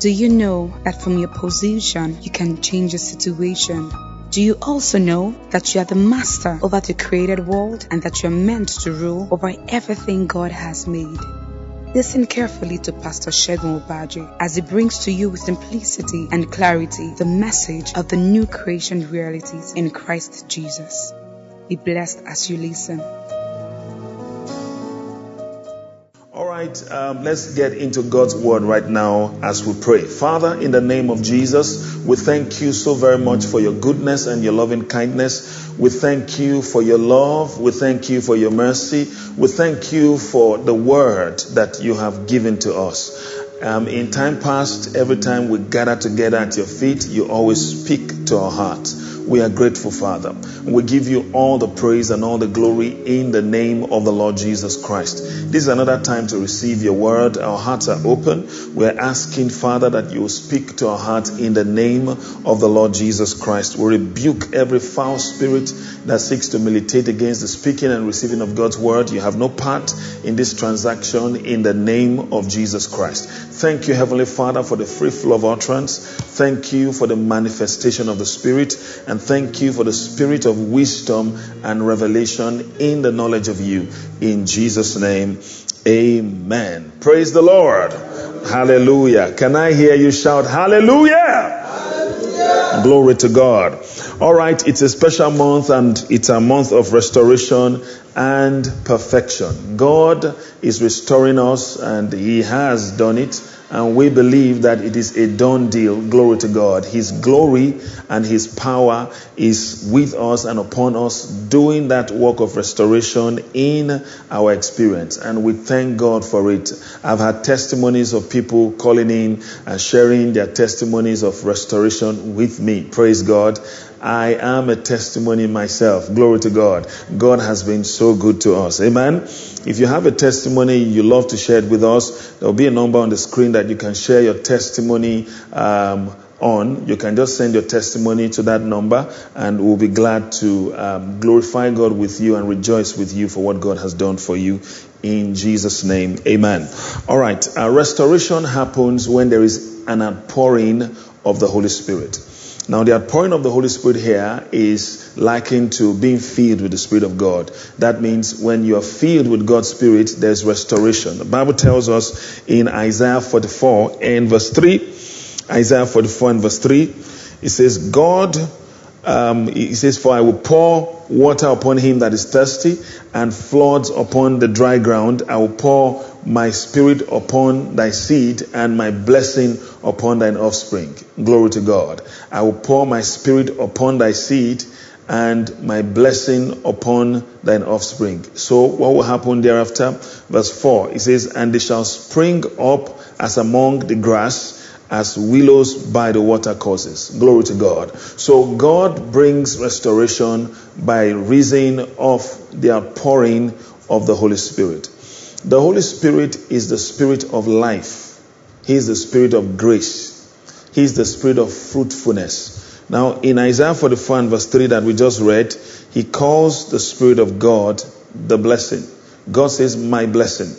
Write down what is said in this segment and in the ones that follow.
Do you know that from your position you can change a situation? Do you also know that you are the master over the created world and that you are meant to rule over everything God has made? Listen carefully to Pastor Segun Obadje as he brings to you with simplicity and clarity the message of the new creation realities in Christ Jesus. Be blessed as you listen. Right, um, let's get into God's word right now as we pray. Father, in the name of Jesus, we thank you so very much for your goodness and your loving kindness. We thank you for your love. We thank you for your mercy. We thank you for the word that you have given to us. Um, in time past, every time we gather together at your feet, you always speak to our hearts. We are grateful, Father. We give you all the praise and all the glory in the name of the Lord Jesus Christ. This is another time to receive your word. Our hearts are open. We're asking, Father, that you speak to our hearts in the name of the Lord Jesus Christ. We rebuke every foul spirit that seeks to militate against the speaking and receiving of God's word. You have no part in this transaction in the name of Jesus Christ. Thank you, Heavenly Father, for the free flow of utterance. Thank you for the manifestation of the Spirit. And thank you for the spirit of wisdom and revelation in the knowledge of you. In Jesus' name, amen. Praise the Lord. Hallelujah. Can I hear you shout, Hallelujah? Hallelujah. Glory to God. All right, it's a special month and it's a month of restoration and perfection. God is restoring us and He has done it and we believe that it is a done deal. Glory to God. His glory and His power is with us and upon us, doing that work of restoration in our experience. And we thank God for it. I've had testimonies of people calling in and sharing their testimonies of restoration with me. Praise God. I am a testimony myself. Glory to God. God has been so good to us. Amen. If you have a testimony you love to share it with us, there will be a number on the screen that you can share your testimony um, on. You can just send your testimony to that number, and we'll be glad to um, glorify God with you and rejoice with you for what God has done for you. In Jesus' name, amen. All right. Uh, restoration happens when there is an outpouring of the Holy Spirit. Now, the outpouring of the Holy Spirit here is likened to being filled with the Spirit of God. That means when you are filled with God's Spirit, there's restoration. The Bible tells us in Isaiah 44 and verse 3, Isaiah 44 and verse 3, it says, God, um, it says, For I will pour water upon him that is thirsty and floods upon the dry ground. I will pour my spirit upon thy seed and my blessing upon thine offspring. Glory to God. I will pour my spirit upon thy seed and my blessing upon thine offspring. So what will happen thereafter? Verse 4, it says, And they shall spring up as among the grass, as willows by the watercourses. Glory to God. So God brings restoration by reason of the outpouring of the Holy Spirit. The Holy Spirit is the spirit of life. He is the spirit of grace. He is the spirit of fruitfulness. Now, in Isaiah 44 and verse 3 that we just read, he calls the Spirit of God the blessing. God says, My blessing.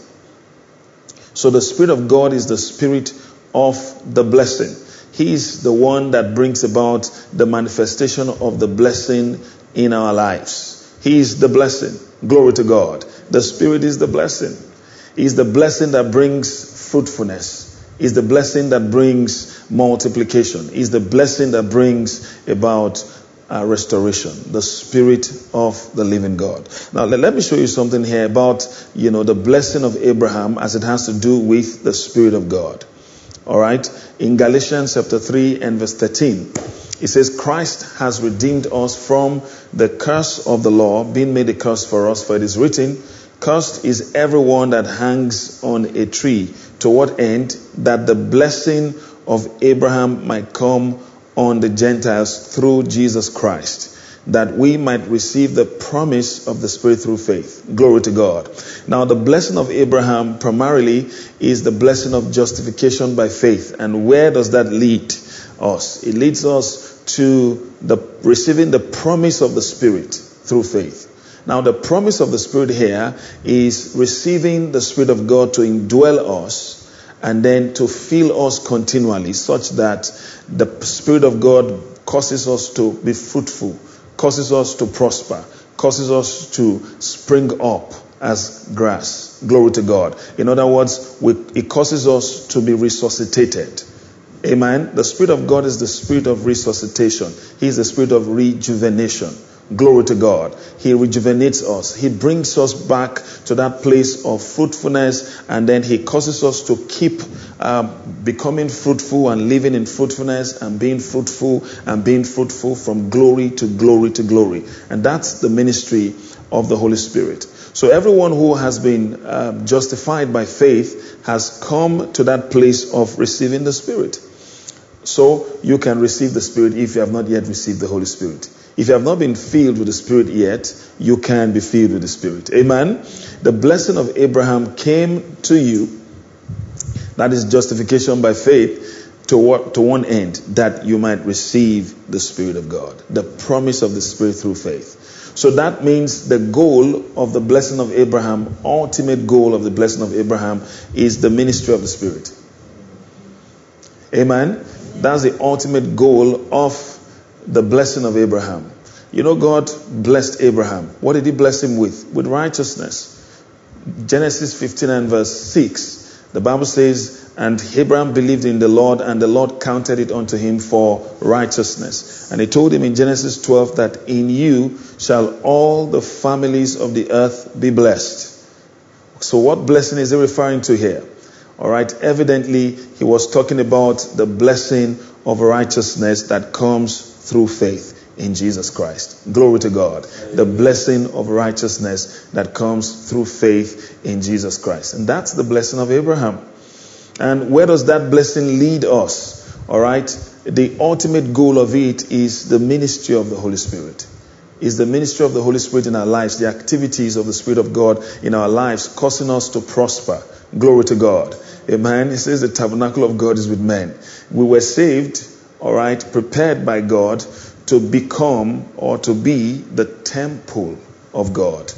So the Spirit of God is the Spirit of the blessing. He is the one that brings about the manifestation of the blessing in our lives. He is the blessing. Glory to God. The Spirit is the blessing. Is the blessing that brings fruitfulness. Is the blessing that brings multiplication. Is the blessing that brings about uh, restoration, the spirit of the living God. Now, let, let, me show you something here about, you know, the blessing of Abraham as it has to do with the spirit of God. All right? In Galatians chapter 3 and verse 13, it says, Christ has redeemed us from the curse of the law, being made a curse for us, for it is written, Cursed is everyone that hangs on a tree. To what end? That the blessing of Abraham might come on the Gentiles through Jesus Christ, that we might receive the promise of the Spirit through faith. Glory to God. Now, the blessing of Abraham primarily is the blessing of justification by faith. And where does that lead us? It leads us to the receiving the promise of the Spirit through faith. Now, the promise of the Spirit here is receiving the Spirit of God to indwell us and then to fill us continually such that the Spirit of God causes us to be fruitful, causes us to prosper, causes us to spring up as grass. Glory to God. In other words, we, it causes us to be resuscitated. Amen. The Spirit of God is the Spirit of resuscitation. He is the Spirit of rejuvenation. Glory to God. He rejuvenates us. He brings us back to that place of fruitfulness and then He causes us to keep uh, becoming fruitful and living in fruitfulness and being fruitful and being fruitful from glory to glory to glory. And that's the ministry of the Holy Spirit. So everyone who has been uh, justified by faith has come to that place of receiving the Spirit. So you can receive the Spirit if you have not yet received the Holy Spirit. If you have not been filled with the Spirit yet, you can be filled with the Spirit. Amen. The blessing of Abraham came to you. That is justification by faith to, what, to one end, that you might receive the Spirit of God. The promise of the Spirit through faith. So that means the goal of the blessing of Abraham, ultimate goal of the blessing of Abraham, is the ministry of the Spirit. Amen. That's the ultimate goal of the blessing of Abraham. You know, God blessed Abraham. What did he bless him with? With righteousness. Genesis 15 and verse 6. The Bible says, And Abraham believed in the Lord, and the Lord counted it unto him for righteousness. And he told him in Genesis 12 that in you shall all the families of the earth be blessed. So, what blessing is he referring to here? All right, evidently, he was talking about the blessing of righteousness that comes through faith in Jesus Christ. Glory to God. The blessing of righteousness that comes through faith in Jesus Christ. And that's the blessing of Abraham. And where does that blessing lead us? All right. The ultimate goal of it is the ministry of the Holy Spirit. Is the ministry of the Holy Spirit in our lives, the activities of the Spirit of God in our lives, causing us to prosper. Glory to God. Amen. He says the tabernacle of God is with men. We were saved all right, prepared by God to become or to be the temple of God,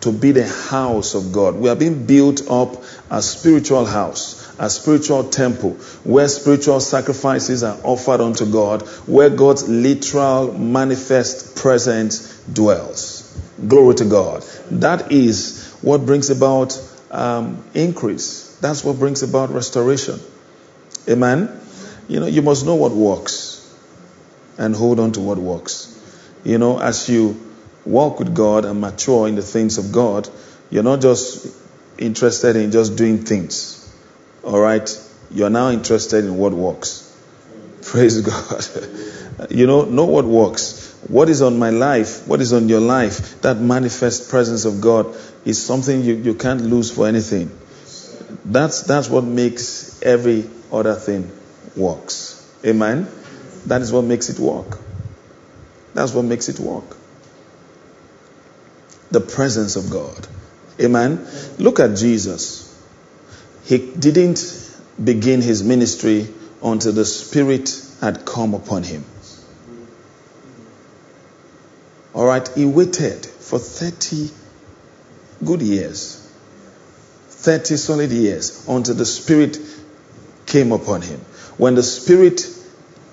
to be the house of God. We are being built up a spiritual house, a spiritual temple, where spiritual sacrifices are offered unto God, where God's literal manifest presence dwells. Glory to God. That is what brings about um, increase. That's what brings about restoration. Amen. You know, you must know what works and hold on to what works. You know, as you walk with God and mature in the things of God, you're not just interested in just doing things. All right? You're now interested in what works. Praise God. you know, know what works. What is on my life, what is on your life, that manifest presence of God is something you, you can't lose for anything. That's, that's what makes every other thing works. Amen? That is what makes it work. That's what makes it work. The presence of God. Amen? Look at Jesus. He didn't begin his ministry until the Spirit had come upon him. All right, he waited for 30 good years, 30 solid years until the Spirit came upon him. When the Spirit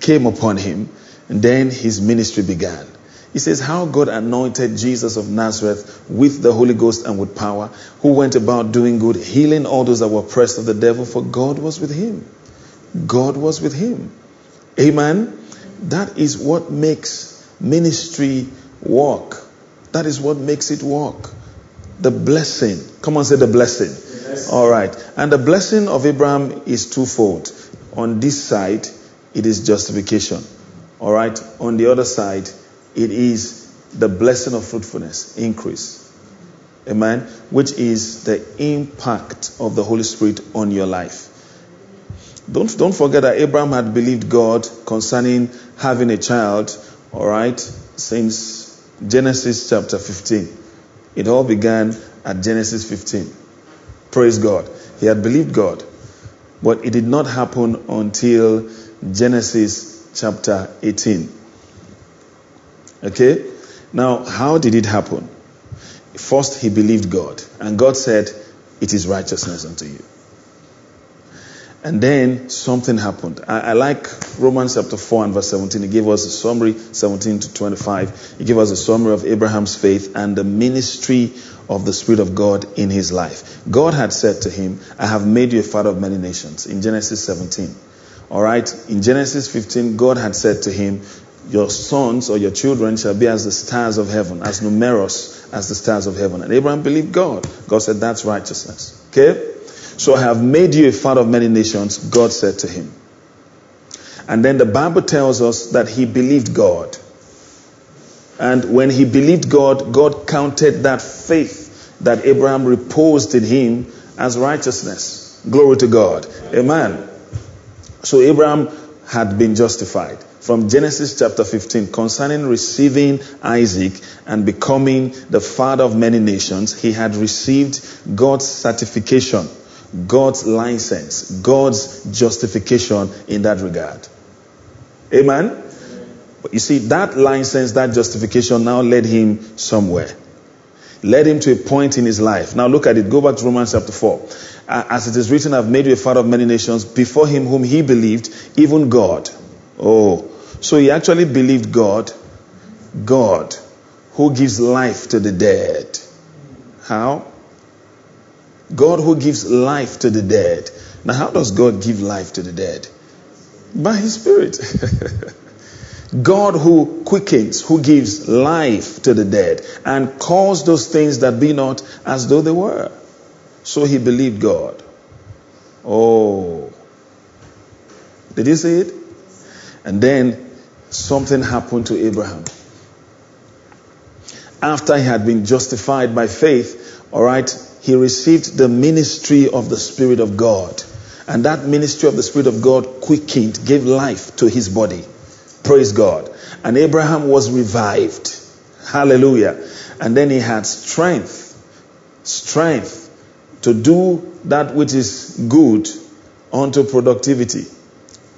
came upon him, then his ministry began. He says, How God anointed Jesus of Nazareth with the Holy Ghost and with power, who went about doing good, healing all those that were oppressed of the devil, for God was with him. God was with him. Amen. That is what makes ministry work. That is what makes it work. The blessing. Come on, say the blessing. Yes. All right. And the blessing of Abraham is twofold on this side, it is justification. All right. On the other side, it is the blessing of fruitfulness, increase. Amen. Which is the impact of the Holy Spirit on your life. Don't, don't forget that Abraham had believed God concerning having a child, all right, since Genesis chapter 15. It all began at Genesis 15. Praise God. He had believed God. But it did not happen until Genesis chapter 18. Okay? Now, how did it happen? First, he believed God, and God said, It is righteousness unto you. And then something happened. I, I, like Romans chapter 4 and verse 17. It gave us a summary, 17 to 25. It gave us a summary of Abraham's faith and the ministry of the Spirit of God in his life. God had said to him, I have made you a father of many nations in Genesis 17. All right. In Genesis 15, God had said to him, Your sons or your children shall be as the stars of heaven, as numerous as the stars of heaven. And Abraham believed God. God said, That's righteousness. Okay? So I have made you a father of many nations, God said to him. And then the Bible tells us that he believed God. And when he believed God, God counted that faith that Abraham reposed in him as righteousness. Glory to God. Amen. So Abraham had been justified. From Genesis chapter 15, concerning receiving Isaac and becoming the father of many nations, he had received God's certification God's license, God's justification in that regard. Amen? You see, that license, that justification now led him somewhere. Led him to a point in his life. Now look at it. Go back to Romans chapter 4. As it is written, I've made you a father of many nations before him whom he believed, even God. Oh. So he actually believed God. God who gives life to the dead. How? God who gives life to the dead. Now, how does God give life to the dead? By His Spirit. God who quickens, who gives life to the dead, and calls those things that be not as though they were. So he believed God. Oh. Did you see it? And then something happened to Abraham. After he had been justified by faith, all right, he received the ministry of the Spirit of God. And that ministry of the Spirit of God quickened, gave life to his body. Praise God. And Abraham was revived. Hallelujah. And then he had strength, strength to do that which is good unto productivity.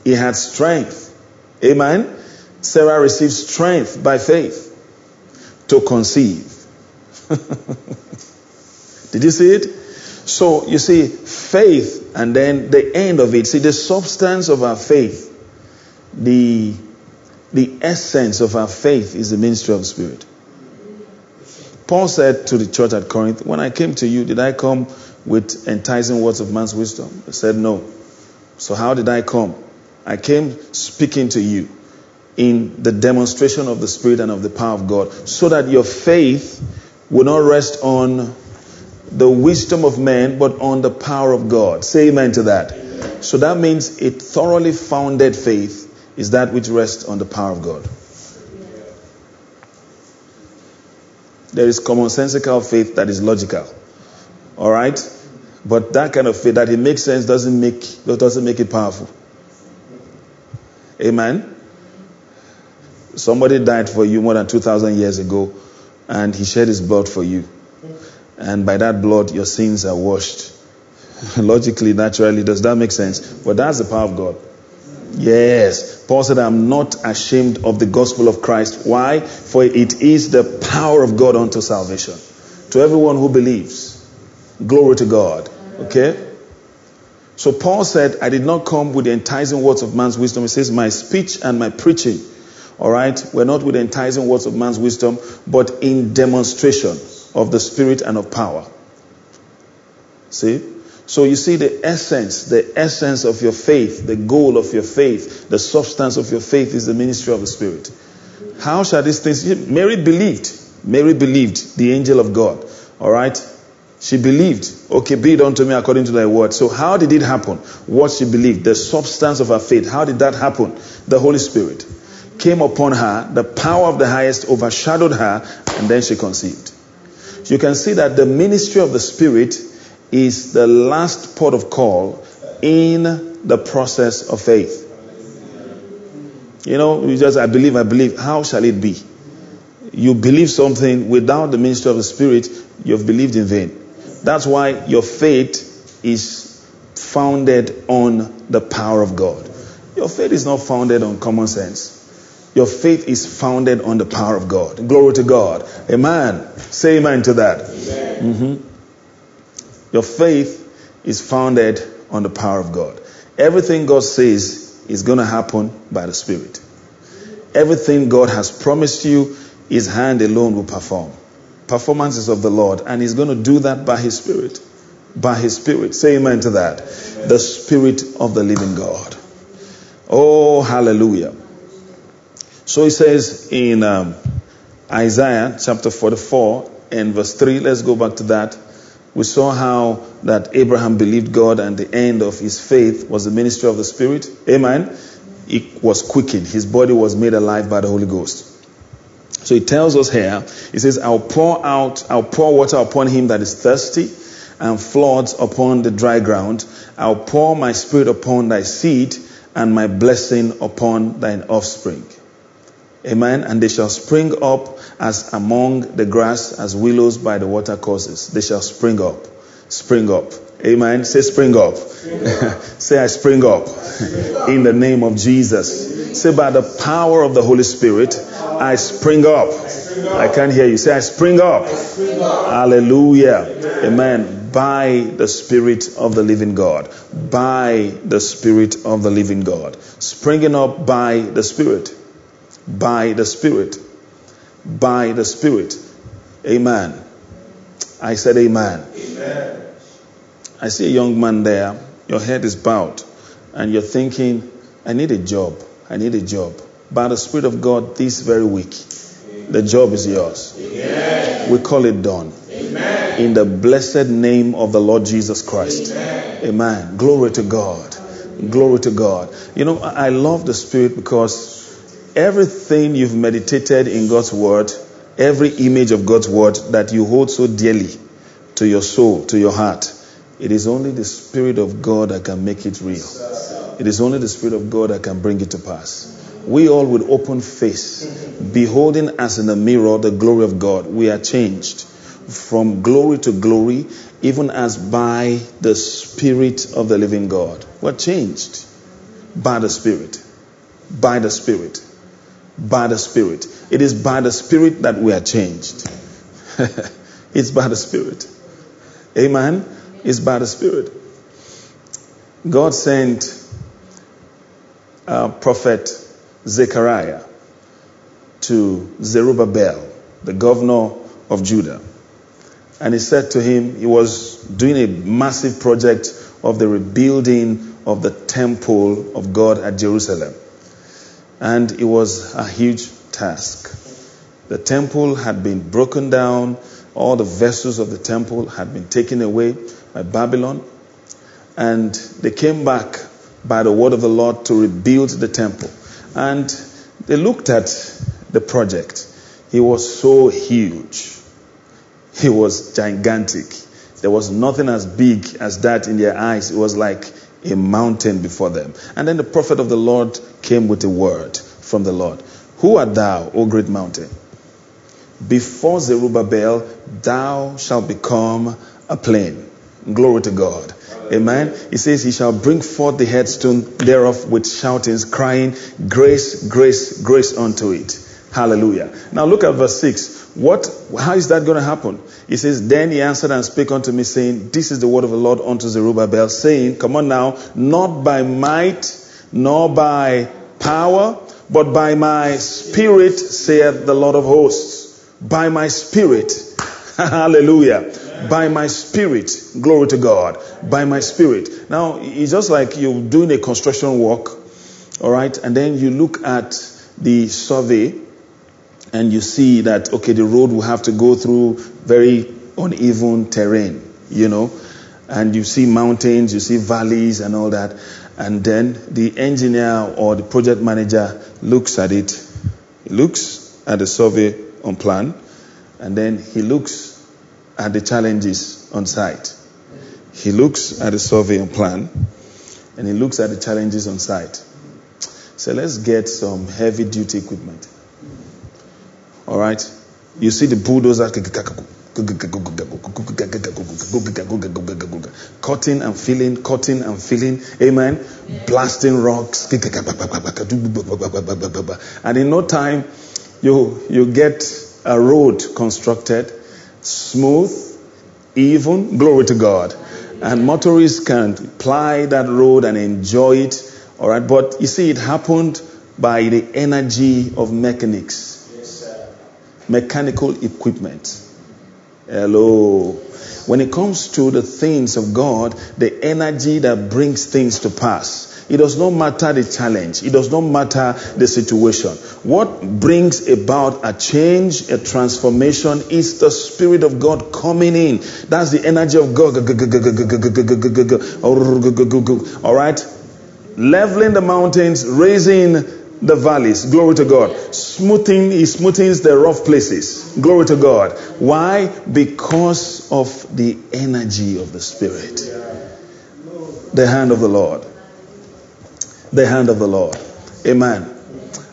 He had strength. Amen. Sarah received strength by faith to conceive. Did you see it? So you see, faith and then the end of it. See, the substance of our faith, the, the essence of our faith is the ministry of the Spirit. Paul said to the church at Corinth, When I came to you, did I come with enticing words of man's wisdom? He said, No. So how did I come? I came speaking to you in the demonstration of the Spirit and of the power of God, so that your faith will not rest on the wisdom of man, but on the power of God. Say amen to that. Amen. So that means a thoroughly founded faith is that which rests on the power of God. There is commonsensical faith that is logical. All right? But that kind of faith that it makes sense doesn't make doesn't make it powerful. Amen. Somebody died for you more than 2000 years ago and he shed his blood for you and by that blood your sins are washed. Logically, naturally, does that make sense? But that's the power of God. Yes. Paul said, I'm not ashamed of the gospel of Christ. Why? For it is the power of God unto salvation. To everyone who believes. Glory to God. Okay? So Paul said, I did not come with the enticing words of man's wisdom. He says, My speech and my preaching, all right, were not with the enticing words of man's wisdom, but in demonstration of the Spirit and of power. See? So you see the essence, the essence of your faith, the goal of your faith, the substance of your faith is the ministry of the Spirit. How shall these things? Mary believed. Mary believed the angel of God. All right? She believed. Okay, be it unto me according to thy word. So how did it happen? What she believed, the substance of her faith. How did that happen? The Holy Spirit came upon her, the power of the highest overshadowed her, and then she conceived you can see that the ministry of the Spirit is the last port of call in the process of faith. You know, you just, I believe, I believe. How shall it be? You believe something without the ministry of the Spirit, you've believed in vain. That's why your faith is founded on the power of God. Your faith is not founded on common sense. Your faith is founded on the power of God. Glory to God. Amen. Say amen to that. Mm-hmm. Your faith is founded on the power of God. Everything God says is going to happen by the Spirit. Everything God has promised you, His hand alone will perform. Performances of the Lord, and He's going to do that by His Spirit. By His Spirit. Say amen to that. The Spirit of the living God. Oh, hallelujah. So He says in um, Isaiah chapter 44 and verse 3, let's go back to that. We saw how that Abraham believed God and the end of his faith was the ministry of the Spirit. Amen. It was quickened. His body was made alive by the Holy Ghost. So he tells us here, he says, I'll pour out, I'll pour water upon him that is thirsty and floods upon the dry ground. I'll pour my spirit upon thy seed and my blessing upon thine offspring. Amen. And they shall spring up as among the grass, as willows by the watercourses. They shall spring up. Spring up. Amen. Say spring up. Spring up. Say I spring up. spring up. In the name of Jesus. Say by the power of the Holy Spirit, I spring up. I can't hear you. Say I spring up. Hallelujah. Amen. By the Spirit of the living God. By the Spirit of the living God. Springing up by the Spirit by the Spirit. By the Spirit. Amen. I said amen. amen. I see a young man there. Your head is bowed. And you're thinking, I need a job. I need a job. By the Spirit of God, this very week, the job is yours. Amen. We call it done. Amen. In the blessed name of the Lord Jesus Christ. Amen. Amen. Glory to God. Glory to God. You know, I love the Spirit because everything you've meditated in God's word, every image of God's word that you hold so dearly to your soul, to your heart, it is only the Spirit of God that can make it real. It is only the Spirit of God that can bring it to pass. We all with open face, beholding as in a mirror the glory of God, we are changed from glory to glory, even as by the Spirit of the living God. We're changed by the Spirit. By the Spirit by the Spirit. It is by the Spirit that we are changed. it's by the Spirit. Amen. It's by the Spirit. God sent uh, Prophet Zechariah to Zerubbabel, the governor of Judah. And he said to him, he was doing a massive project of the rebuilding of the temple of God at Jerusalem. And it was a huge task. The temple had been broken down, all the vessels of the temple had been taken away by Babylon. And they came back by the word of the Lord to rebuild the temple. And they looked at the project. It was so huge. It was gigantic. There was nothing as big as that in their eyes. It was like a mountain before them. And then the prophet of the Lord came with a word from the Lord. Who art thou, O great mountain? Before Zerubbabel, thou shalt become a plain. Glory to God. Amen. He says, He shall bring forth the headstone thereof with shoutings, crying, Grace, grace, grace unto it. Hallelujah. Now look at verse 6. What, how is that going to happen? He says, Then he answered and spake unto me, saying, This is the word of the Lord unto Zerubbabel, saying, Come on now, not by might, nor by power, but by my spirit, saith the Lord of hosts. By my spirit. Hallelujah. By my spirit. Glory to God. By my spirit. Now, it's just like you're doing a construction work, all right, and then you look at the survey and you see that, okay, the road will have to go through very uneven terrain, you know, and you see mountains, you see valleys and all that. And then the engineer or the project manager looks at it, he looks at the survey on plan, and then he looks at the challenges on site. He looks at the survey on plan, and he looks at the challenges on site. So let's get some heavy duty equipment. All right? You see the bulldozer? Cutting and filling, cutting and filling, amen, blasting rocks, and in no time you you get a road constructed, smooth, even, glory to God, And motorists can ply that road and enjoy it. All right. But you see, it happened by the energy of mechanics, mechanical equipment. Hello. When it comes to the things of God, the energy that brings things to pass, it does not matter the challenge. It does not matter the situation. What brings about a change, a transformation is the Spirit of God coming in. That's the energy of God. All right? Leveling the mountains, raising the valleys. Glory to God. Smoothing, he smoothens the rough places. Glory to God. Why? Because of the energy of the Spirit. The hand of the Lord the hand of the Lord. Amen.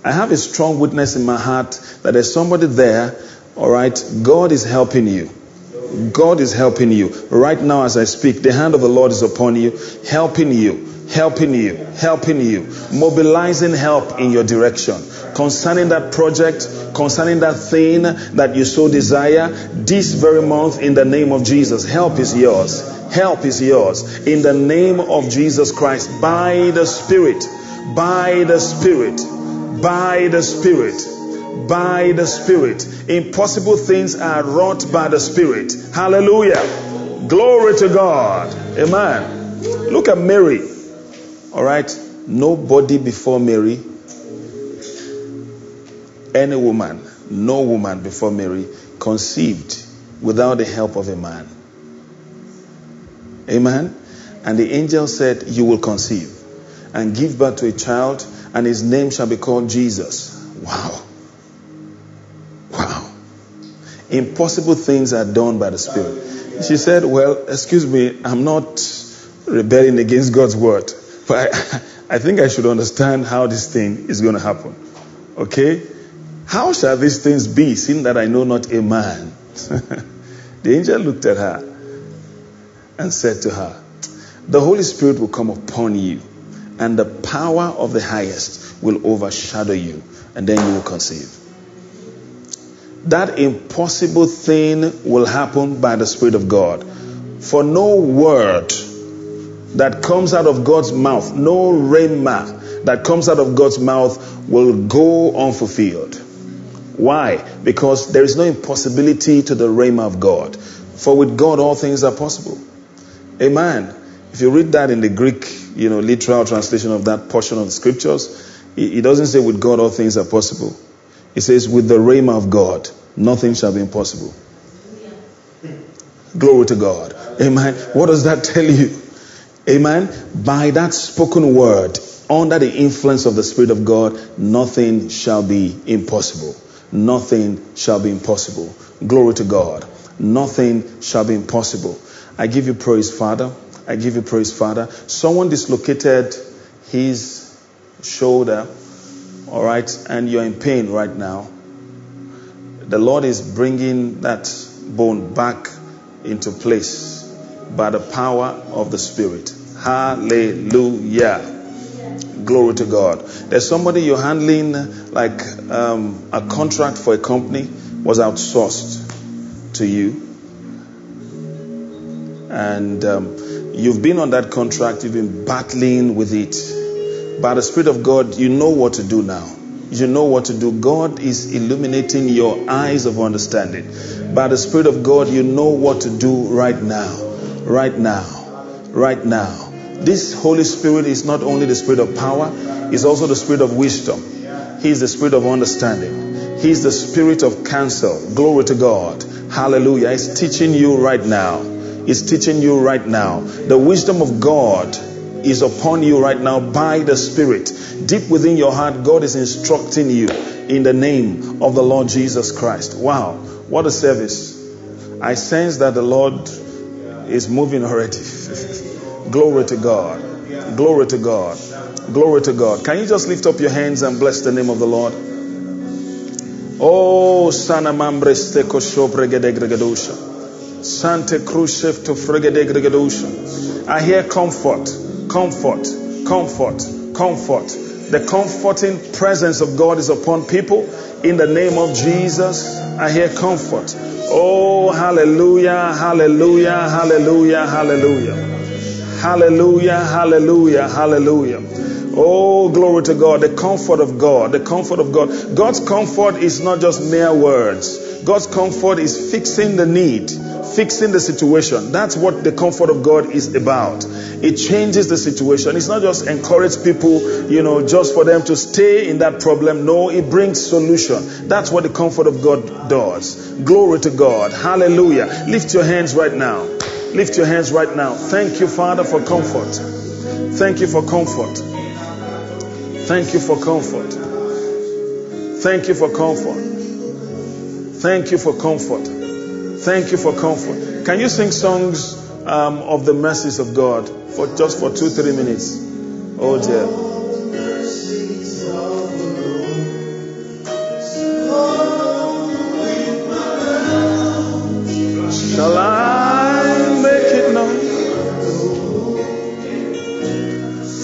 I have a strong witness in my heart that there's somebody there, all right, God is helping you. God is helping you. Right now, as I speak, the hand of the Lord is upon you, helping you, helping you, helping you, mobilizing help in your direction. Concerning that project, concerning that thing that you so desire, this very month, in the name of Jesus, help is yours. Help is yours. In the name of Jesus Christ, by the Spirit, by the Spirit, by the Spirit, by the Spirit. Impossible things are wrought by the Spirit. Hallelujah. Glory to God. Amen. Look at Mary. All right. Nobody before Mary, any woman, no woman before Mary conceived without the help of a man. Amen. And the angel said, You will conceive and give birth to a child, and his name shall be called Jesus. Wow. Wow. Impossible things are done by the Spirit. She said, Well, excuse me, I'm not rebelling against God's word, but I, I think I should understand how this thing is going to happen. Okay? How shall these things be, seeing that I know not a man? the angel looked at her and said to her, The Holy Spirit will come upon you, and the power of the highest will overshadow you, and then you will conceive. That impossible thing will happen by the Spirit of God. For no word that comes out of God's mouth, no rhema that comes out of God's mouth will go unfulfilled. Why? Because there is no impossibility to the rhema of God. For with God all things are possible. Amen. If you read that in the Greek, you know, literal translation of that portion of the scriptures, it doesn't say with God all things are possible. It says with the rhema of God, nothing shall be impossible. Glory to God. Amen. What does that tell you? Amen. By that spoken word, under the influence of the Spirit of God, nothing shall be impossible. Nothing shall be impossible. Glory to God. Nothing shall be impossible. I give you praise, Father. I give you praise, Father. Someone dislocated his shoulder, all right, and you're in pain right now. The Lord is bringing that bone back into place by the power of the Spirit. Hallelujah. Glory to God. There's somebody you're handling like um, a contract for a company was outsourced to you and um, you've been on that contract, you've been battling with it. By the Spirit of God, you know what to do now. You know what to do. God is illuminating your eyes of understanding. By the Spirit of God, you know what to do right now. Right now. Right now. This Holy Spirit is not only the Spirit of power, He's also the Spirit of wisdom. He is the Spirit of understanding. He is the Spirit of counsel. Glory to God. Hallelujah. He's teaching you right now is teaching you right now. The wisdom of God is upon you right now by the Spirit. Deep within your heart, God is instructing you in the name of the Lord Jesus Christ. Wow, what a service. I sense that the Lord is moving already. Glory to God. Glory to God. Glory to God. Can you just lift up your hands and bless the name of the Lord? Oh, sana mambre steko shobregedegregadosha. Sante Crucef to Fregedegregadusha. I hear comfort, comfort, comfort, comfort. The comforting presence of God is upon people. In the name of Jesus, I hear comfort, Oh, hallelujah, hallelujah, hallelujah, hallelujah. Hallelujah, hallelujah, hallelujah. Oh, glory to God. The comfort of God. The comfort of God. God's comfort is not just mere words. God's comfort is fixing the need, fixing the situation. That's what the comfort of God is about. It changes the situation. It's not just encourage people, you know, just for them to stay in that problem. No, it brings solution. That's what the comfort of God does. Glory to God. Hallelujah. Lift your hands right now. Lift your hands right now. Thank you, Father, for comfort. Thank you for comfort. Thank you for comfort. Thank you for comfort. Thank you for comfort. Thank you for comfort. Can you sing songs um, of the mercies of God for just for two, three minutes? Oh dear. Shall I make it known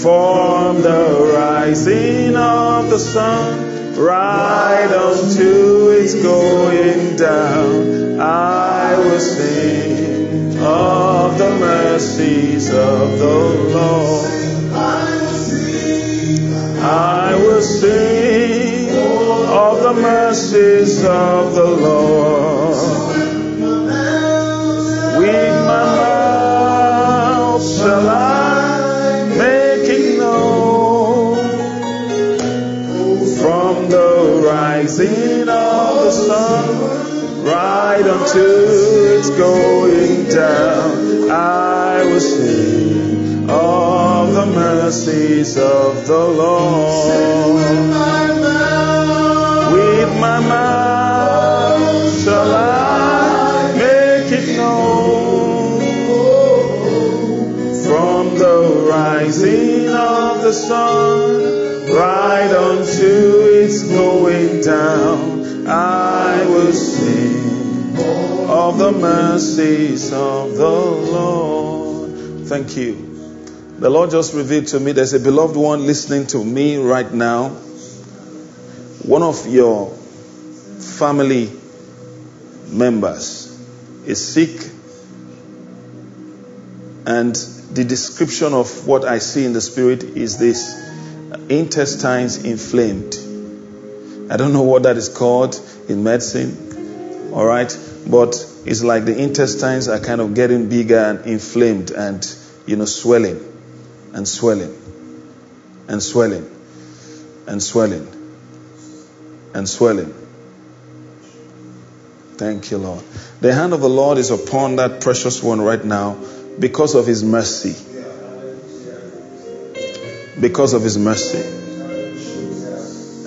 from the rising of the sun right unto its going down? I will sing of the mercies of the Lord. I will sing of the mercies of the Lord. Right its going down. I will sing of the mercies of the Lord. With my mouth shall I make it known from the rising of the sun right unto its going down. Of the mercies of the Lord. Thank you. The Lord just revealed to me there's a beloved one listening to me right now. One of your family members is sick, and the description of what I see in the spirit is this intestines inflamed. I don't know what that is called in medicine, all right, but it's like the intestines are kind of getting bigger and inflamed and, you know, swelling and swelling and swelling and swelling and swelling. Thank you, Lord. The hand of the Lord is upon that precious one right now because of his mercy. Because of his mercy.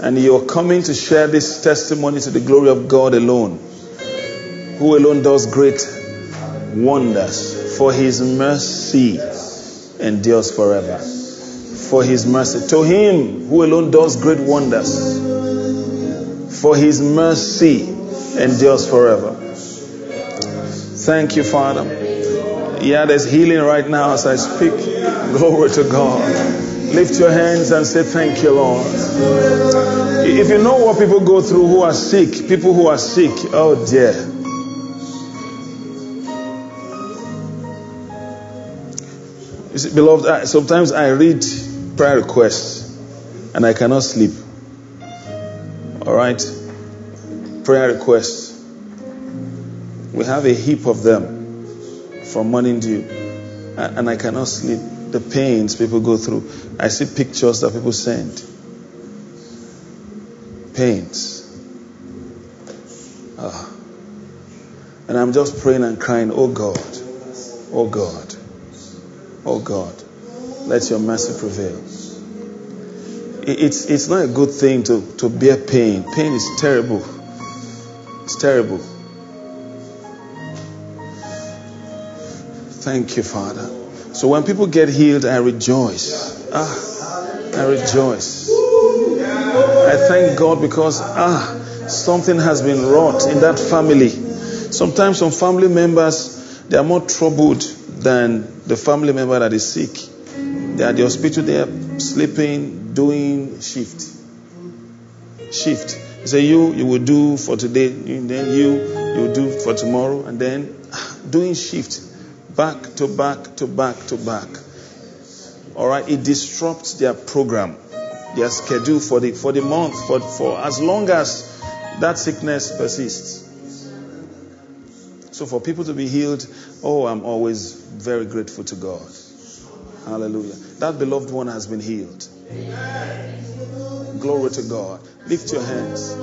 And you're coming to share this testimony to the glory of God alone, who alone does great wonders. For his mercy endures forever. For his mercy. To him who alone does great wonders. For his mercy endures forever. Thank you, Father. Yeah, there's healing right now as I speak. Glory to God. Lift your hands and say, Thank you, Lord. If you know what people go through who are sick, people who are sick, oh dear. Beloved, I, sometimes I read prayer requests and I cannot sleep. All right? Prayer requests. We have a heap of them from morning dew, and I cannot sleep. The pains people go through. I see pictures that people send. Pains. Ah. And I'm just praying and crying, Oh God, oh God, oh God, let your mercy prevail. It's, it's not a good thing to, to bear pain. Pain is terrible. It's terrible. Thank you, Father. So when people get healed, I rejoice. Ah, I rejoice. I thank God because ah, something has been wrought in that family. Sometimes some family members they are more troubled than the family member that is sick. They are at the hospital, they are sleeping, doing shift. Shift. Say you you will do for today, then you you will do for tomorrow, and then doing shift back to back to back to back. All right, it disrupts their program, their schedule for the for the month, for for as long as that sickness persists. So for people to be healed, oh, I'm always very grateful to God. Hallelujah. That beloved one has been healed. Glory to God. Lift your hands.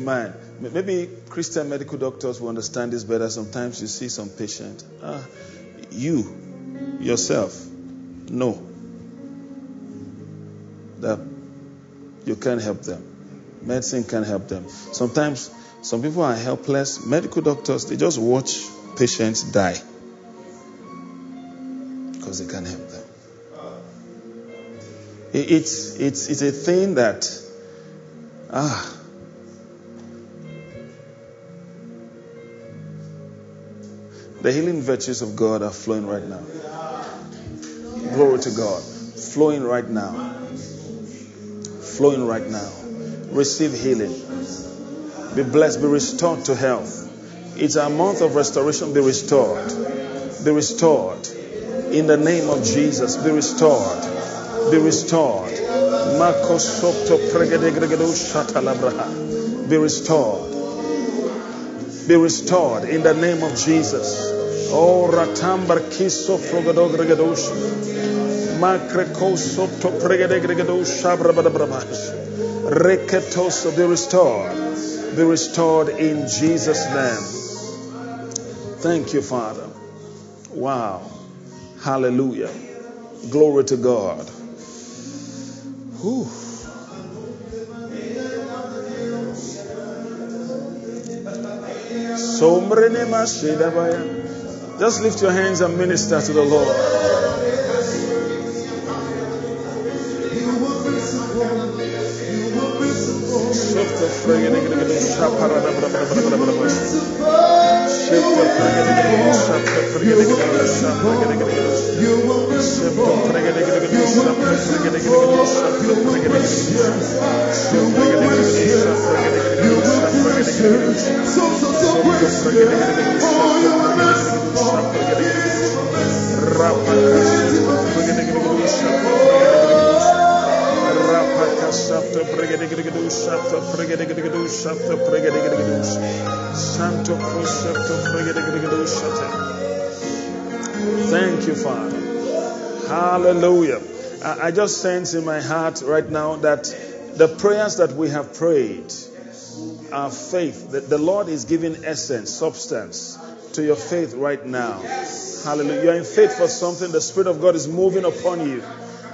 Amen. Maybe Christian medical doctors will understand this better. Sometimes you see some patient. Ah, you yourself know that you can't help them. Medicine can't help them. Sometimes some people are helpless. Medical doctors, they just watch patients die because they can't help them. It's, it's, it's a thing that, ah, the healing virtues of God are flowing right now. Glory to God. Flowing right now. Flowing right now. Receive healing. Be blessed. Be restored to health. It's a month of restoration. Be restored. Be restored. In the name of Jesus, be restored. Be restored. Be restored. Be restored in the name of Jesus. Oh, ratambar kiso frogodogregedosh. Makrekoso to pregedegregedosh shabrabadabrabash. Reketoso, be restored. Be restored in Jesus' name. Thank you, Father. Wow. Hallelujah. Glory to God. Whew. Sombrene mashidabaya. Just lift your hands and minister to the Lord. You Rapakasafta fregedegedegedu shapta fregedegedegedu shapta fregedegedegedu. Santo fregedegedegedu shapta. Thank you, Father. Hallelujah. I, just sense in my heart right now that the prayers that we have prayed are faith. That the Lord is giving essence, substance to your faith right now. Hallelujah. You're in faith for something. The Spirit of God is moving upon you.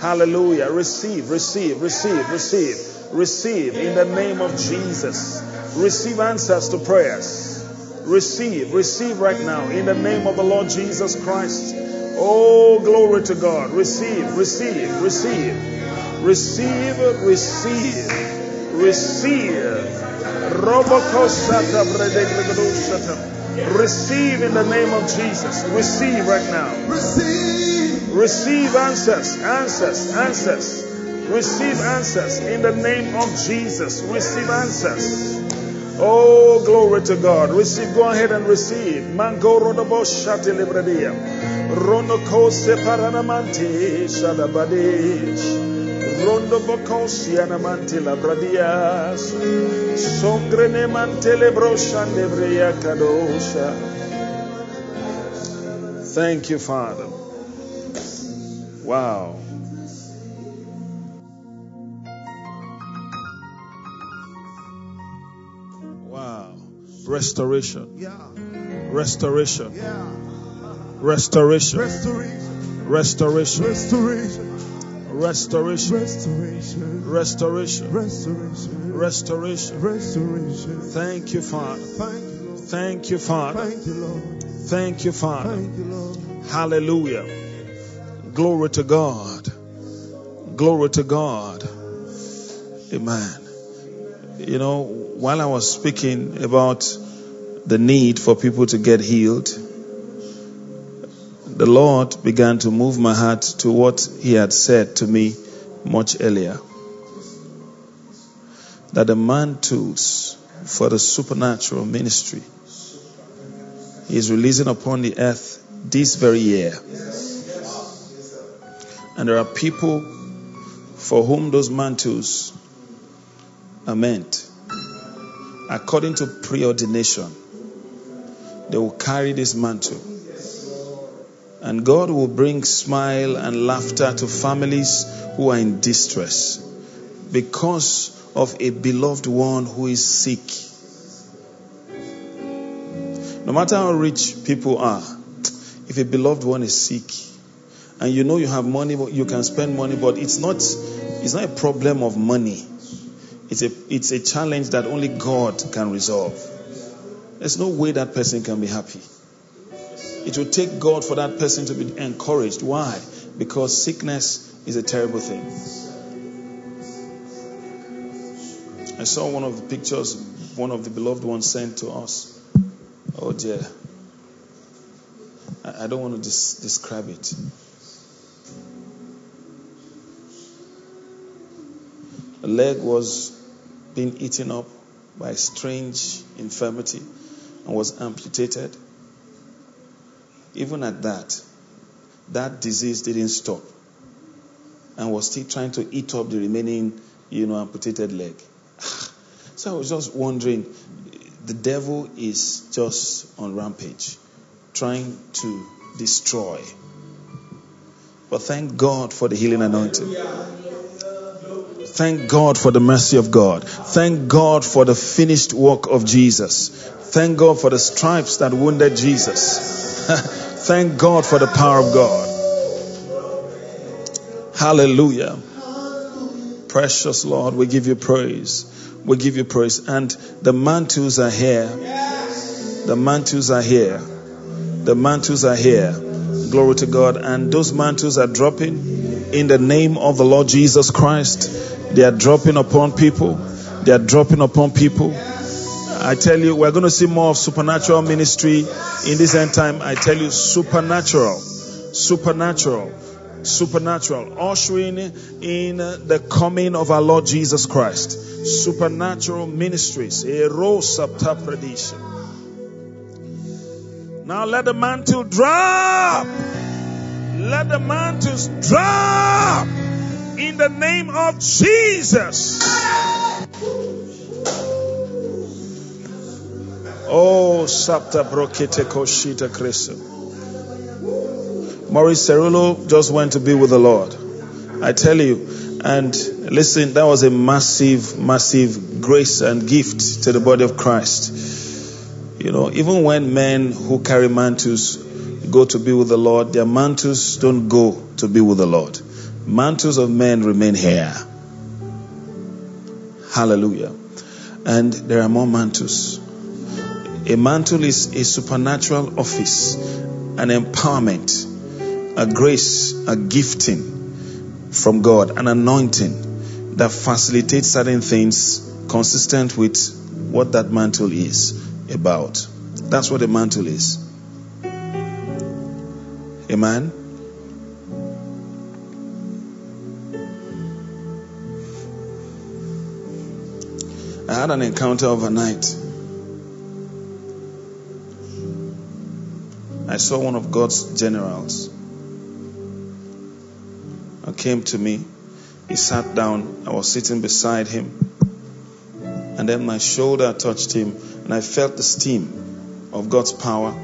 Hallelujah. Receive, receive, receive, receive, receive in the name of Jesus. Receive answers to prayers. Receive, receive right now in the name of the Lord Jesus Christ. Oh, glory to God. Receive, receive, receive, receive, receive, receive. Bredegregedoshata. Receive in the name of Jesus. Receive right now. Receive. Receive answers, answers, answers. Receive answers in the name of Jesus. Receive answers. Oh, glory to God. Receive, go ahead and receive. Mango rodobo shate libredia. Rono kose paranamante shadabadish. Rondo labradias. Songrene mantele broshan lebreya kadosha. Thank you, Father. Wow. Wow. Restoration. Yeah. Restoration. Yeah. Restoration. Restoration. Restoration. Restoration. Restoration. Restoration. Restoration. Restoration. Restoration. Thank you, Father. Thank you, Thank you, Father. Thank you, Lord. Thank you, Father. Thank you, Lord. Hallelujah. Glory to God. Glory to God. Amen. You know, while I was speaking about the need for people to get healed, the Lord began to move my heart to what He had said to me much earlier. That the mantles for the supernatural ministry is releasing upon the earth this very year. And there are people for whom those mantles are meant. According to preordination, they will carry this mantle. And God will bring smile and laughter to families who are in distress because of a beloved one who is sick. No matter how rich people are, if a beloved one is sick, and you know you have money, you can spend money, but it's not it's not a problem of money. It's a it's a challenge that only God can resolve. There's no way that person can be happy. It will take God for that person to be encouraged. Why? Because sickness is a terrible thing. I saw one of the pictures one of the beloved ones sent to us. Oh dear. I, I don't want to des- describe it. The leg was being eaten up by a strange infirmity and was amputated. Even at that, that disease didn't stop and was still trying to eat up the remaining, you know, amputated leg. So I was just wondering, the devil is just on rampage, trying to destroy. But thank God for the healing anointing. Thank God for the mercy of God. Thank God for the finished work of Jesus. Thank God for the stripes that wounded Jesus. Thank God for the power of God. Hallelujah. Precious Lord, we give you praise. We give you praise. And the mantles are here. The mantles are here. The mantles are here. Glory to God. And those mantles are dropping in the name of the Lord Jesus Christ. They are dropping upon people. They are dropping upon people. I tell you, we're going to see more of supernatural ministry in this end time. I tell you, supernatural, supernatural, supernatural, ushering in the coming of our Lord Jesus Christ. Supernatural ministries. Now let the mantle drop. Let the mantles drop in the name of Jesus. Sapta Brokete. Morris Cerullo just went to be with the Lord. I tell you, and listen, that was a massive, massive grace and gift to the body of Christ. You know, even when men who carry mantles go to be with the Lord, their mantles don't go to be with the Lord. Mantles of men remain here. Hallelujah. And there are more mantles. A mantle is a supernatural office, an empowerment, a grace, a gifting from God, an anointing that facilitates certain things consistent with what that mantle is about. That's what a mantle is. Amen. I had an encounter overnight. I saw one of God's generals. He came to me. He sat down. I was sitting beside him. And then my shoulder touched him, and I felt the steam of God's power